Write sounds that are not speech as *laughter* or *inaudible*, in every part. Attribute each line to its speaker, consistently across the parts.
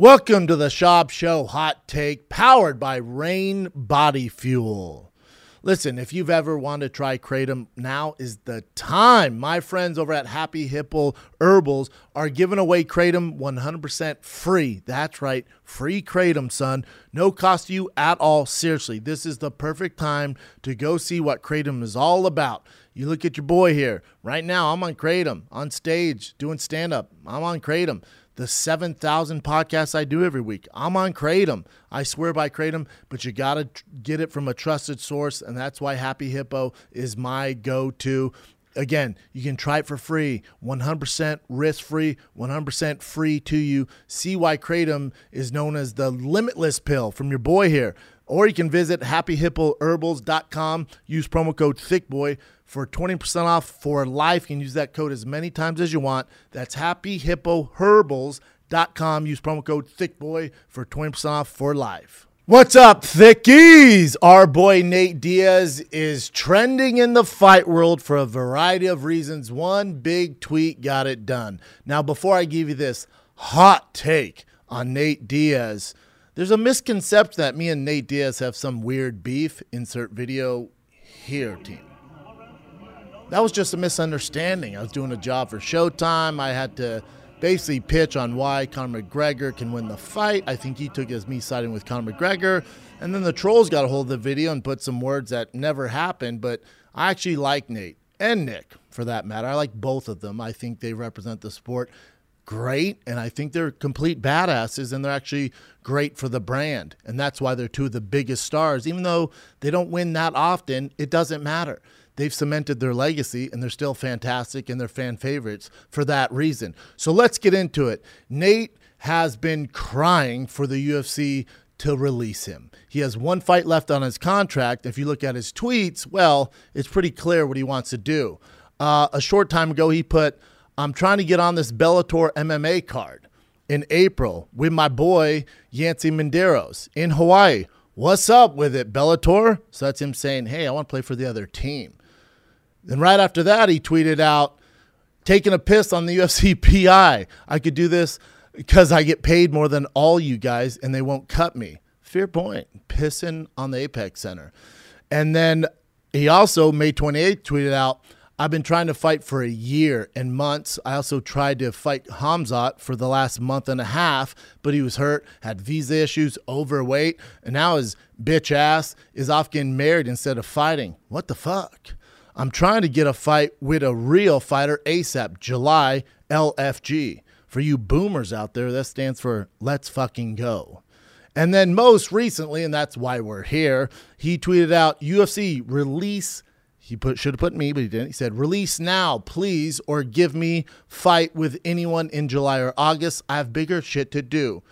Speaker 1: Welcome to the Schaub Show Hot Take, powered by Reign Body Fuel. Listen, if you've ever wanted to try Kratom, now is the time. My friends over at Happy Hippo Herbals are giving away Kratom 100% free. That's right, free Kratom, son. No cost to you at all. Seriously, this is the perfect time to go see what Kratom is all about. You look at your boy here. Right now, I'm on Kratom, on stage, doing stand up. I'm on Kratom the 7,000 podcasts I do every week. I'm on Kratom. I swear by Kratom, but you got to get it from a trusted source. And that's why Happy Hippo is my go to. Again, you can try it for free, 100% risk free, 100% free to you. See why Kratom is known as the limitless pill from your boy here. Or you can visit happyhippoherbals.com, use promo code ThickBoy for 20% off for life. You can use that code as many times as you want. That's happyhippoherbals.com. Use promo code ThickBoy for 20% off for life. What's up, thickies? Our boy Nate Diaz is trending in the fight world for a variety of reasons. One big tweet got it done. Now, before I give you this hot take on Nate Diaz, there's a misconception that me and Nate Diaz have some weird beef. Insert video here, team. That was just a misunderstanding. I was doing a job for Showtime. I had to basically pitch on why Conor McGregor can win the fight. I think he took it as me siding with Conor McGregor. And then the trolls got a hold of the video and put some words that never happened. But I actually like Nate and Nick for that matter. I like both of them. I think they represent the sport great and I think they're complete badasses and they're actually great for the brand. And that's why they're two of the biggest stars. Even though they don't win that often, it doesn't matter. They've cemented their legacy and they're still fantastic and they're fan favorites for that reason. So let's get into it. Nate has been crying for the UFC to release him. He has one fight left on his contract. If you look at his tweets, well, it's pretty clear what he wants to do. Uh, a short time ago, he put, I'm trying to get on this Bellator MMA card in April with my boy Yancy Medeiros in Hawaii. What's up with it, Bellator? So that's him saying, Hey, I want to play for the other team. Then right after that, he tweeted out, taking a piss on the *laughs* UFC PI. I could do this because I get paid more than all you guys and they won't cut me. Fair point. Pissing on the Apex Center. And then he also, May 28th, tweeted out, I've been trying to fight for a year and months. I also tried to fight Hamzat for the last month and a half, but he was hurt, had visa issues, overweight, and now his bitch ass is off getting married instead of fighting. What the fuck? I'm trying to get a fight with a real fighter ASAP, July LFG. For you boomers out there, that stands for Let's Fucking Go. And then most recently, and that's why we're here, he tweeted out UFC release he put should have put me, but he didn't. He said, "Release now, please, or give me fight with anyone in July or August. I have bigger shit to do."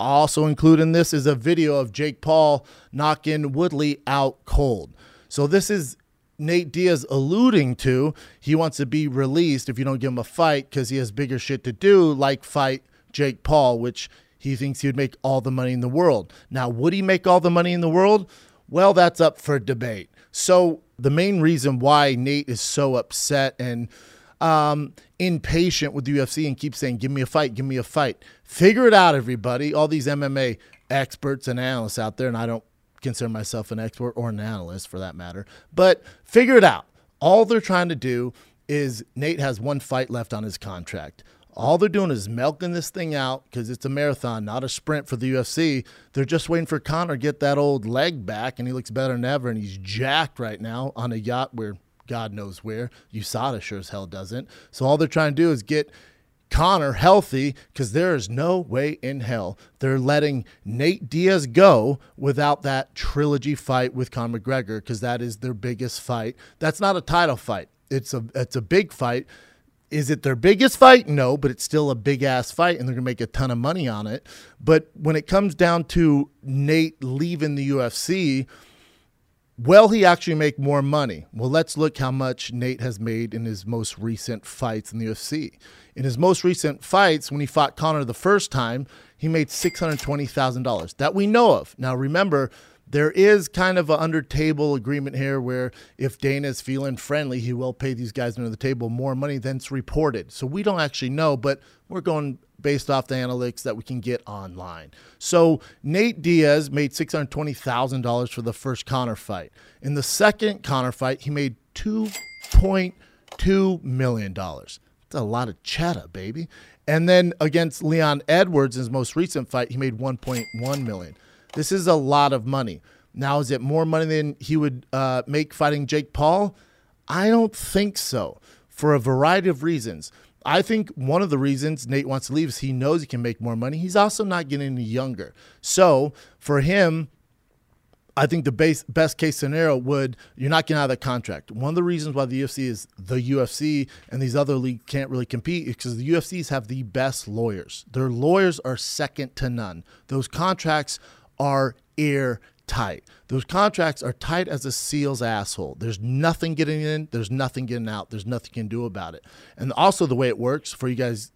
Speaker 1: Also included in this is a video of Jake Paul knocking Woodley out cold. So this is Nate Diaz alluding to he wants to be released if you don't give him a fight because he has bigger shit to do, like fight Jake Paul, which he thinks he would make all the money in the world. Now, would he make all the money in the world? Well, that's up for debate. So the main reason why Nate is so upset and um, impatient with the UFC and keeps saying, "Give me a fight, give me a fight." Figure it out, everybody. All these MMA experts and analysts out there, and I don't consider myself an expert or an analyst for that matter, but figure it out. All they're trying to do is Nate has one fight left on his contract. All they're doing is milking this thing out because it's a marathon, not a sprint for the UFC. They're just waiting for Conor to get that old leg back, and he looks better than ever. And he's jacked right now on a yacht where God knows where. USADA sure as hell doesn't. So all they're trying to do is get Conor healthy because there is no way in hell they're letting Nate Diaz go without that trilogy fight with Conor McGregor because that is their biggest fight. That's not a title fight. It's a it's a big fight is it their biggest fight? No, but it's still a big ass fight and they're going to make a ton of money on it. But when it comes down to Nate leaving the UFC, will he actually make more money? Well, let's look how much Nate has made in his most recent fights in the UFC. In his most recent fights, when he fought Conor the first time, he made $620,000 that we know of. Now, remember, there is kind of an under table agreement here where if Dana is feeling friendly, he will pay these guys under the table more money than it's reported. So we don't actually know, but we're going based off the analytics that we can get online. So Nate Diaz made $620,000 for the first Conor fight. In the second Conor fight, he made $2.2 million. A lot of cheddar, baby. And then against Leon Edwards, in his most recent fight, he made 1.1 million. This is a lot of money. Now, is it more money than he would uh, make fighting Jake Paul? I don't think so for a variety of reasons. I think one of the reasons Nate wants to leave is he knows he can make more money. He's also not getting any younger. So for him, I think the base, best case scenario would you're not getting out of that contract. One of the reasons why the UFC is the UFC and these other leagues can't really compete is because the UFCs have the best lawyers. Their lawyers are second to none. Those contracts are airtight. Those contracts are tight as a seal's asshole. There's nothing getting in, there's nothing getting out, there's nothing you can do about it. And also the way it works for you guys,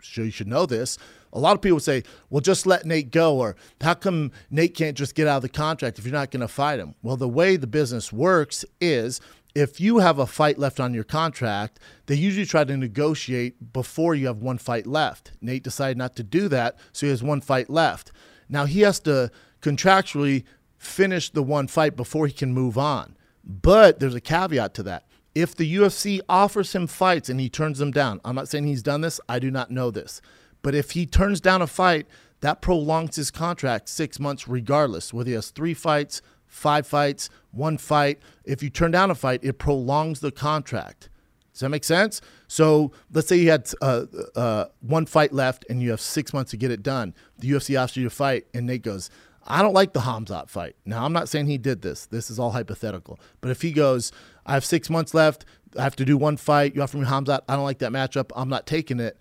Speaker 1: sure you should know this. A lot of people say, well, just let Nate go, or how come Nate can't just get out of the contract if you're not going to fight him? Well, the way the business works is if you have a fight left on your contract, they usually try to negotiate before you have one fight left. Nate decided not to do that, so he has one fight left. Now he has to contractually finish the one fight before he can move on. But there's a caveat to that. If the UFC offers him fights and he turns them down, I'm not saying he's done this, I do not know this. But if he turns down a fight, that prolongs his contract six months regardless, whether he has three fights, five fights, one fight. If you turn down a fight, it prolongs the contract. Does that make sense? So let's say you had uh, uh, one fight left and you have six months to get it done. The UFC offers you to fight, and Nate goes, I don't like the Hamzat fight. Now, I'm not saying he did this. This is all hypothetical. But if he goes, I have six months left, I have to do one fight, you offer me Hamzat, I don't like that matchup, I'm not taking it.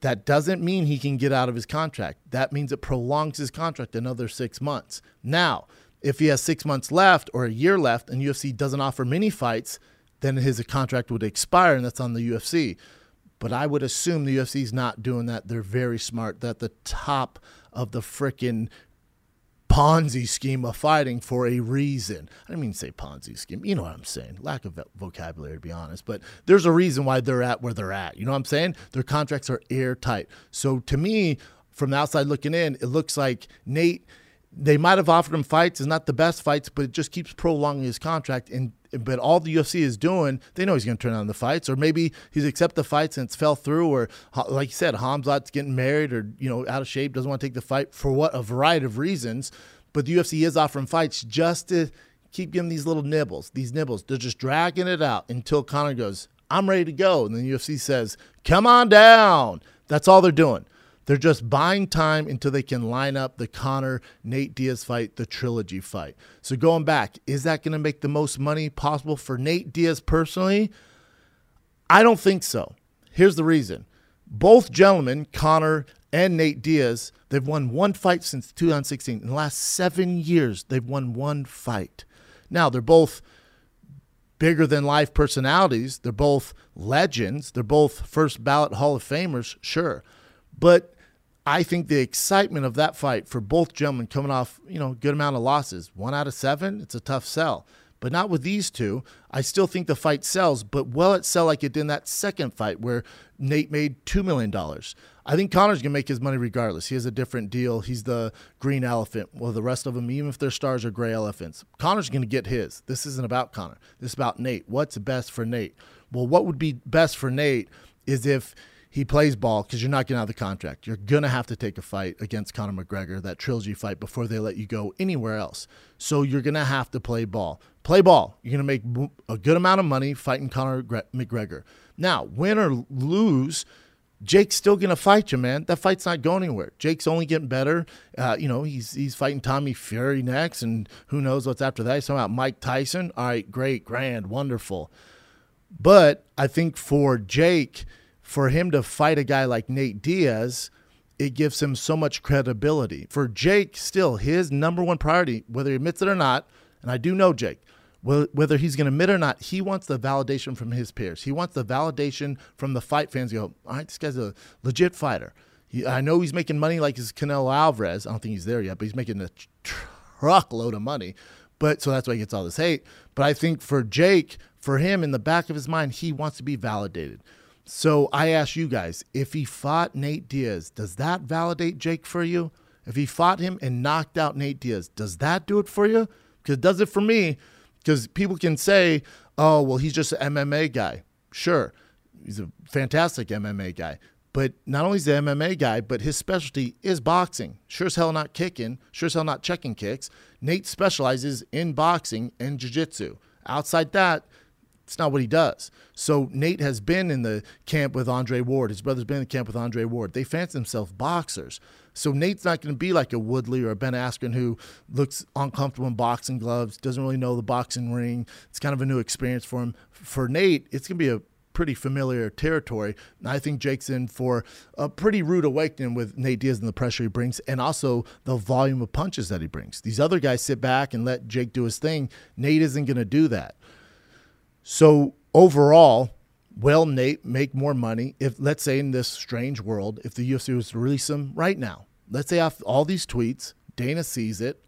Speaker 1: That doesn't mean he can get out of his contract. That means it prolongs his contract another six months. Now, if he has six months left or a year left and UFC doesn't offer many fights, then his contract would expire, and that's on the UFC. But I would assume the UFC is not doing that. They're very smart. That the top of the freaking Ponzi scheme of fighting for a reason. I didn't mean to say Ponzi scheme. You know what I'm saying. Lack of vocabulary, to be honest. But there's a reason why they're at where they're at. You know what I'm saying? Their contracts are airtight. So to me, from the outside looking in, it looks like Nate – they might have offered him fights. It's not the best fights, but it just keeps prolonging his contract. And but all the UFC is doing, they know he's going to turn on the fights, or maybe he's accept the fights and it's fell through, or like you said, Hamzat's getting married, or you know out of shape, doesn't want to take the fight for what a variety of reasons. But the UFC is offering fights just to keep giving these little nibbles, these nibbles. They're just dragging it out until Conor goes, "I'm ready to go," and then the UFC says, "Come on down." That's all they're doing. They're just buying time until they can line up the Conor Nate Diaz fight, the trilogy fight. So going back, is that going to make the most money possible for Nate Diaz personally? I don't think so. Here's the reason. Both gentlemen, Conor and Nate Diaz, they've won one fight since 2016. In the last seven years, they've won one fight. Now, they're both bigger than life personalities. They're both legends. They're both first ballot Hall of Famers, sure. But I think the excitement of that fight for both gentlemen coming off, you know, good amount of losses, one out of seven, it's a tough sell. But not with these two. I still think the fight sells, but will it sell like it did in that second fight where Nate made $2 million? I think Conor's going to make his money regardless. He has a different deal. He's the green elephant. Well, the rest of them, even if their stars are gray elephants, Conor's going to get his. This isn't about Conor. This is about Nate. What's best for Nate? Well, what would be best for Nate is if he plays ball because you're not getting out of the contract. You're going to have to take a fight against Conor McGregor, that trilogy fight, before they let you go anywhere else. So you're going to have to play ball. Play ball. You're going to make a good amount of money fighting Conor McGregor. Now, win or lose, Jake's still going to fight you, man. That fight's not going anywhere. Jake's only getting better. Uh, you know, he's he's fighting Tommy Fury next, and who knows what's after that. He's talking about Mike Tyson. All right, great, grand, wonderful. But I think for Jake – for him to fight a guy like Nate Diaz, it gives him so much credibility. For Jake, still, his number one priority, whether he admits it or not, and I do know Jake, whether he's going to admit it or not, he wants the validation from his peers. He wants the validation from the fight fans. You go, all right, this guy's a legit fighter. He, I know he's making money like his Canelo Alvarez. I don't think he's there yet, but he's making a truckload of money. But so that's why he gets all this hate. But I think for Jake, for him in the back of his mind, he wants to be validated. So I ask you guys, if he fought Nate Diaz, does that validate Jake for you? If he fought him and knocked out Nate Diaz, does that do it for you? Because it does it for me. Because people can say, oh, well, he's just an MMA guy. Sure, he's a fantastic MMA guy. But not only is he an MMA guy, but his specialty is boxing. Sure as hell not kicking, sure as hell not checking kicks. Nate specializes in boxing and jiu-jitsu. Outside that, it's not what he does. So Nate has been in the camp with Andre Ward. His brother's been in the camp with Andre Ward. They fancy themselves boxers. So Nate's not going to be like a Woodley or a Ben Askren who looks uncomfortable in boxing gloves, doesn't really know the boxing ring. It's kind of a new experience for him. For Nate, it's going to be a pretty familiar territory. And I think Jake's in for a pretty rude awakening with Nate Diaz and the pressure he brings, and also the volume of punches that he brings. These other guys sit back and let Jake do his thing. Nate isn't going to do that. So overall, will Nate make more money if, let's say, in this strange world, if the UFC was to release him right now? Let's say after all these tweets, Dana sees it.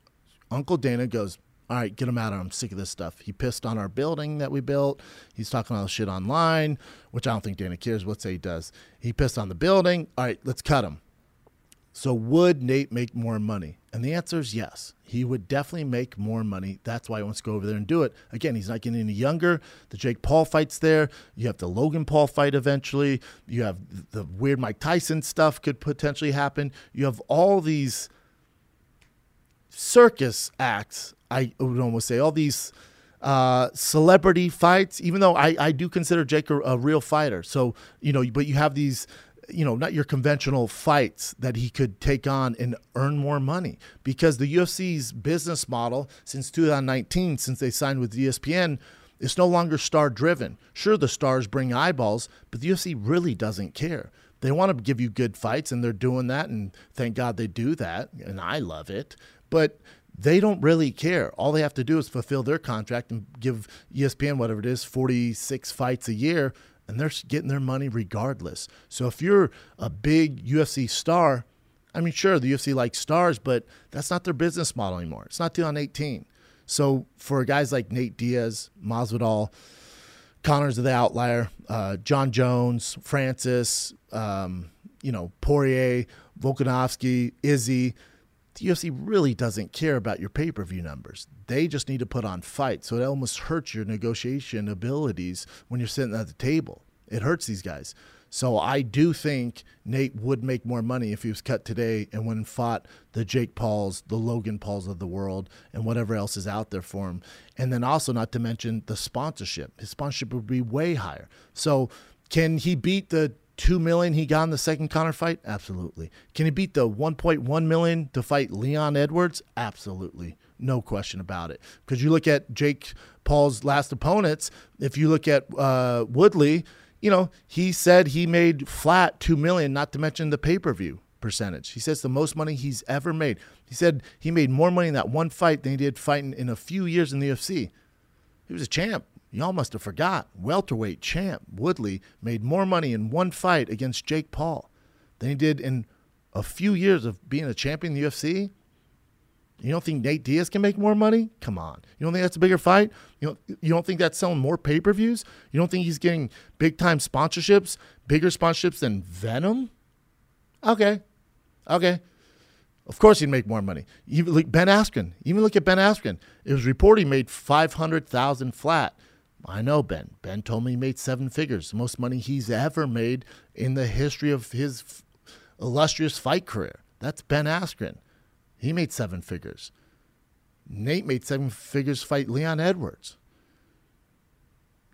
Speaker 1: Uncle Dana goes, all right, get him out. Of here. I'm sick of this stuff. He pissed on our building that we built. He's talking all this shit online, which I don't think Dana cares. Let's say he does. He pissed on the building. All right, let's cut him. So would Nate make more money? And the answer is yes. He would definitely make more money. That's why he wants to go over there and do it. Again, he's not getting any younger. The Jake Paul fight's there. You have the Logan Paul fight eventually. You have the weird Mike Tyson stuff could potentially happen. You have all these circus acts, I would almost say, all these uh, celebrity fights, even though I, I do consider Jake a, a real fighter. So, you know, but you have these you know, not your conventional fights that he could take on and earn more money because the UFC's business model since 2019, since they signed with ESPN, is no longer star driven. Sure, the stars bring eyeballs, but the UFC really doesn't care. They want to give you good fights, and they're doing that, and thank God they do that, and I love it. But they don't really care. All they have to do is fulfill their contract and give ESPN whatever it is, 46 fights a year and they're getting their money regardless. So if you're a big UFC star, I mean, sure, the UFC likes stars, but that's not their business model anymore. It's not 2018. So for guys like Nate Diaz, Masvidal, Conor's of the Outlier, uh, Jon Jones, Francis, um, you know, Poirier, Volkanovski, Izzy, the UFC really doesn't care about your pay per view numbers. They just need to put on fights. So it almost hurts your negotiation abilities when you're sitting at the table. It hurts these guys. So I do think Nate would make more money if he was cut today and went and fought the Jake Pauls, the Logan Pauls of the world, and whatever else is out there for him. And then also, not to mention the sponsorship. His sponsorship would be way higher. So can he beat the two million he got in the second Conor fight? Absolutely. Can he beat the 1.1 million to fight Leon Edwards? Absolutely. No question about it. Because you look at Jake Paul's last opponents, if you look at uh, Woodley, you know, he said he made flat two million, not to mention the pay-per-view percentage. He says the most money he's ever made. He said he made more money in that one fight than he did fighting in a few years in the UFC. He was a champ. Y'all must have forgot. Welterweight champ Woodley made more money in one fight against Jake Paul than he did in a few years of being a champion in the UFC. You don't think Nate Diaz can make more money? Come on. You don't think that's a bigger fight? You don't, you don't think that's selling more pay per views? You don't think he's getting big time sponsorships, bigger sponsorships than Venum? Okay. Okay. Of course, he'd make more money. Even like Ben Askren. Even look at Ben Askren. It was reported he made five hundred thousand flat. I know Ben. Ben told me he made seven figures, the most money he's ever made in the history of his f- illustrious fight career. That's Ben Askren. He made seven figures. Nate made seven figures fight Leon Edwards.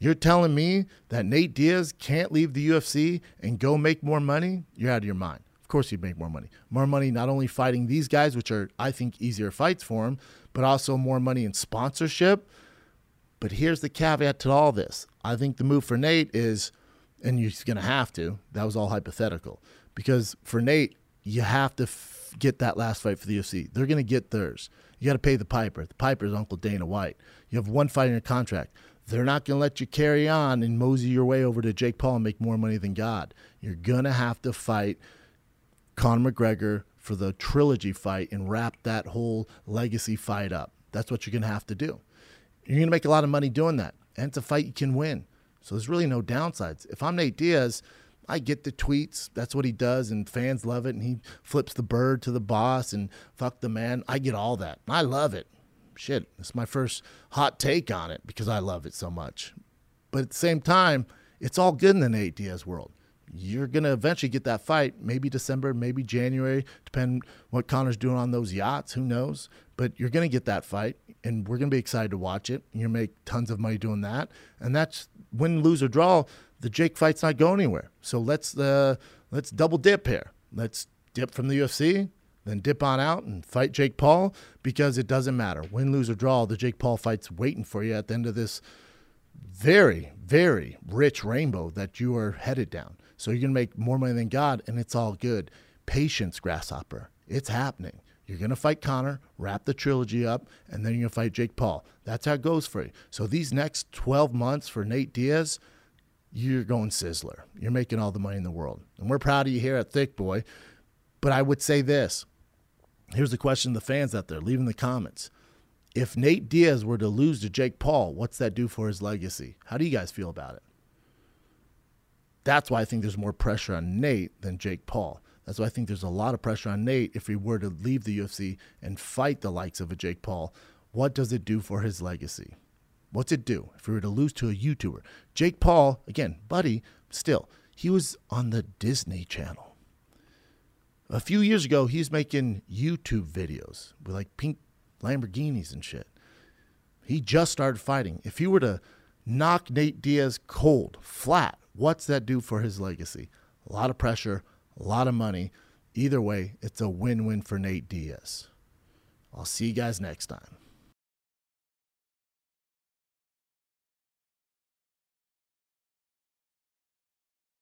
Speaker 1: You're telling me that Nate Diaz can't leave the UFC and go make more money? You're out of your mind. Of course, he'd make more money. More money not only fighting these guys, which are, I think, easier fights for him, but also more money in sponsorship but here's the caveat to all this. I think the move for Nate is, and he's going to have to, that was all hypothetical. Because for Nate, you have to f- get that last fight for the UFC. They're going to get theirs. You got to pay the Piper. The Piper is Uncle Dana White. You have one fight in your contract. They're not going to let you carry on and mosey your way over to Jake Paul and make more money than God. You're going to have to fight Conor McGregor for the trilogy fight and wrap that whole legacy fight up. That's what you're going to have to do. You're going to make a lot of money doing that. And it's a fight you can win. So there's really no downsides. If I'm Nate Diaz, I get the tweets. That's what he does, and fans love it. And he flips the bird to the boss and fuck the man. I get all that. I love it. Shit, it's my first hot take on it because I love it so much. But at the same time, it's all good in the Nate Diaz world. You're gonna eventually get that fight, maybe December, maybe January, depend what Conor's doing on those yachts. Who knows? But you're gonna get that fight, and we're gonna be excited to watch it. You're make tons of money doing that, and that's win, lose or draw. The Jake fight's not going anywhere. So let's uh, let's double dip here. Let's dip from the UFC, then dip on out and fight Jake Paul because it doesn't matter. Win, lose, or draw, the Jake Paul fight's waiting for you at the end of this very, very rich rainbow that you are headed down. So you're going to make more money than God, and it's all good. Patience, Grasshopper. It's happening. You're going to fight Conor, wrap the trilogy up, and then you're going to fight Jake Paul. That's how it goes for you. So these next 12 months for Nate Diaz, you're going sizzler. You're making all the money in the world. And we're proud of you here at Thick Boy. But I would say this here's the question to the fans out there. Leave in the comments. If Nate Diaz were to lose to Jake Paul, what's that do for his legacy? How do you guys feel about it? That's why I think there's more pressure on Nate than Jake Paul. That's why I think there's a lot of pressure on Nate if he were to leave the UFC and fight the likes of a Jake Paul. What does it do for his legacy? What's it do if he were to lose to a YouTuber? Jake Paul, again, buddy, still, he was on the Disney Channel. A few years ago, he's making YouTube videos with like pink Lamborghinis and shit. He just started fighting. If he were to knock Nate Diaz cold, flat, what's that do for his legacy? A lot of pressure, a lot of money. Either way, it's a win win for Nate Diaz. I'll see you guys next time.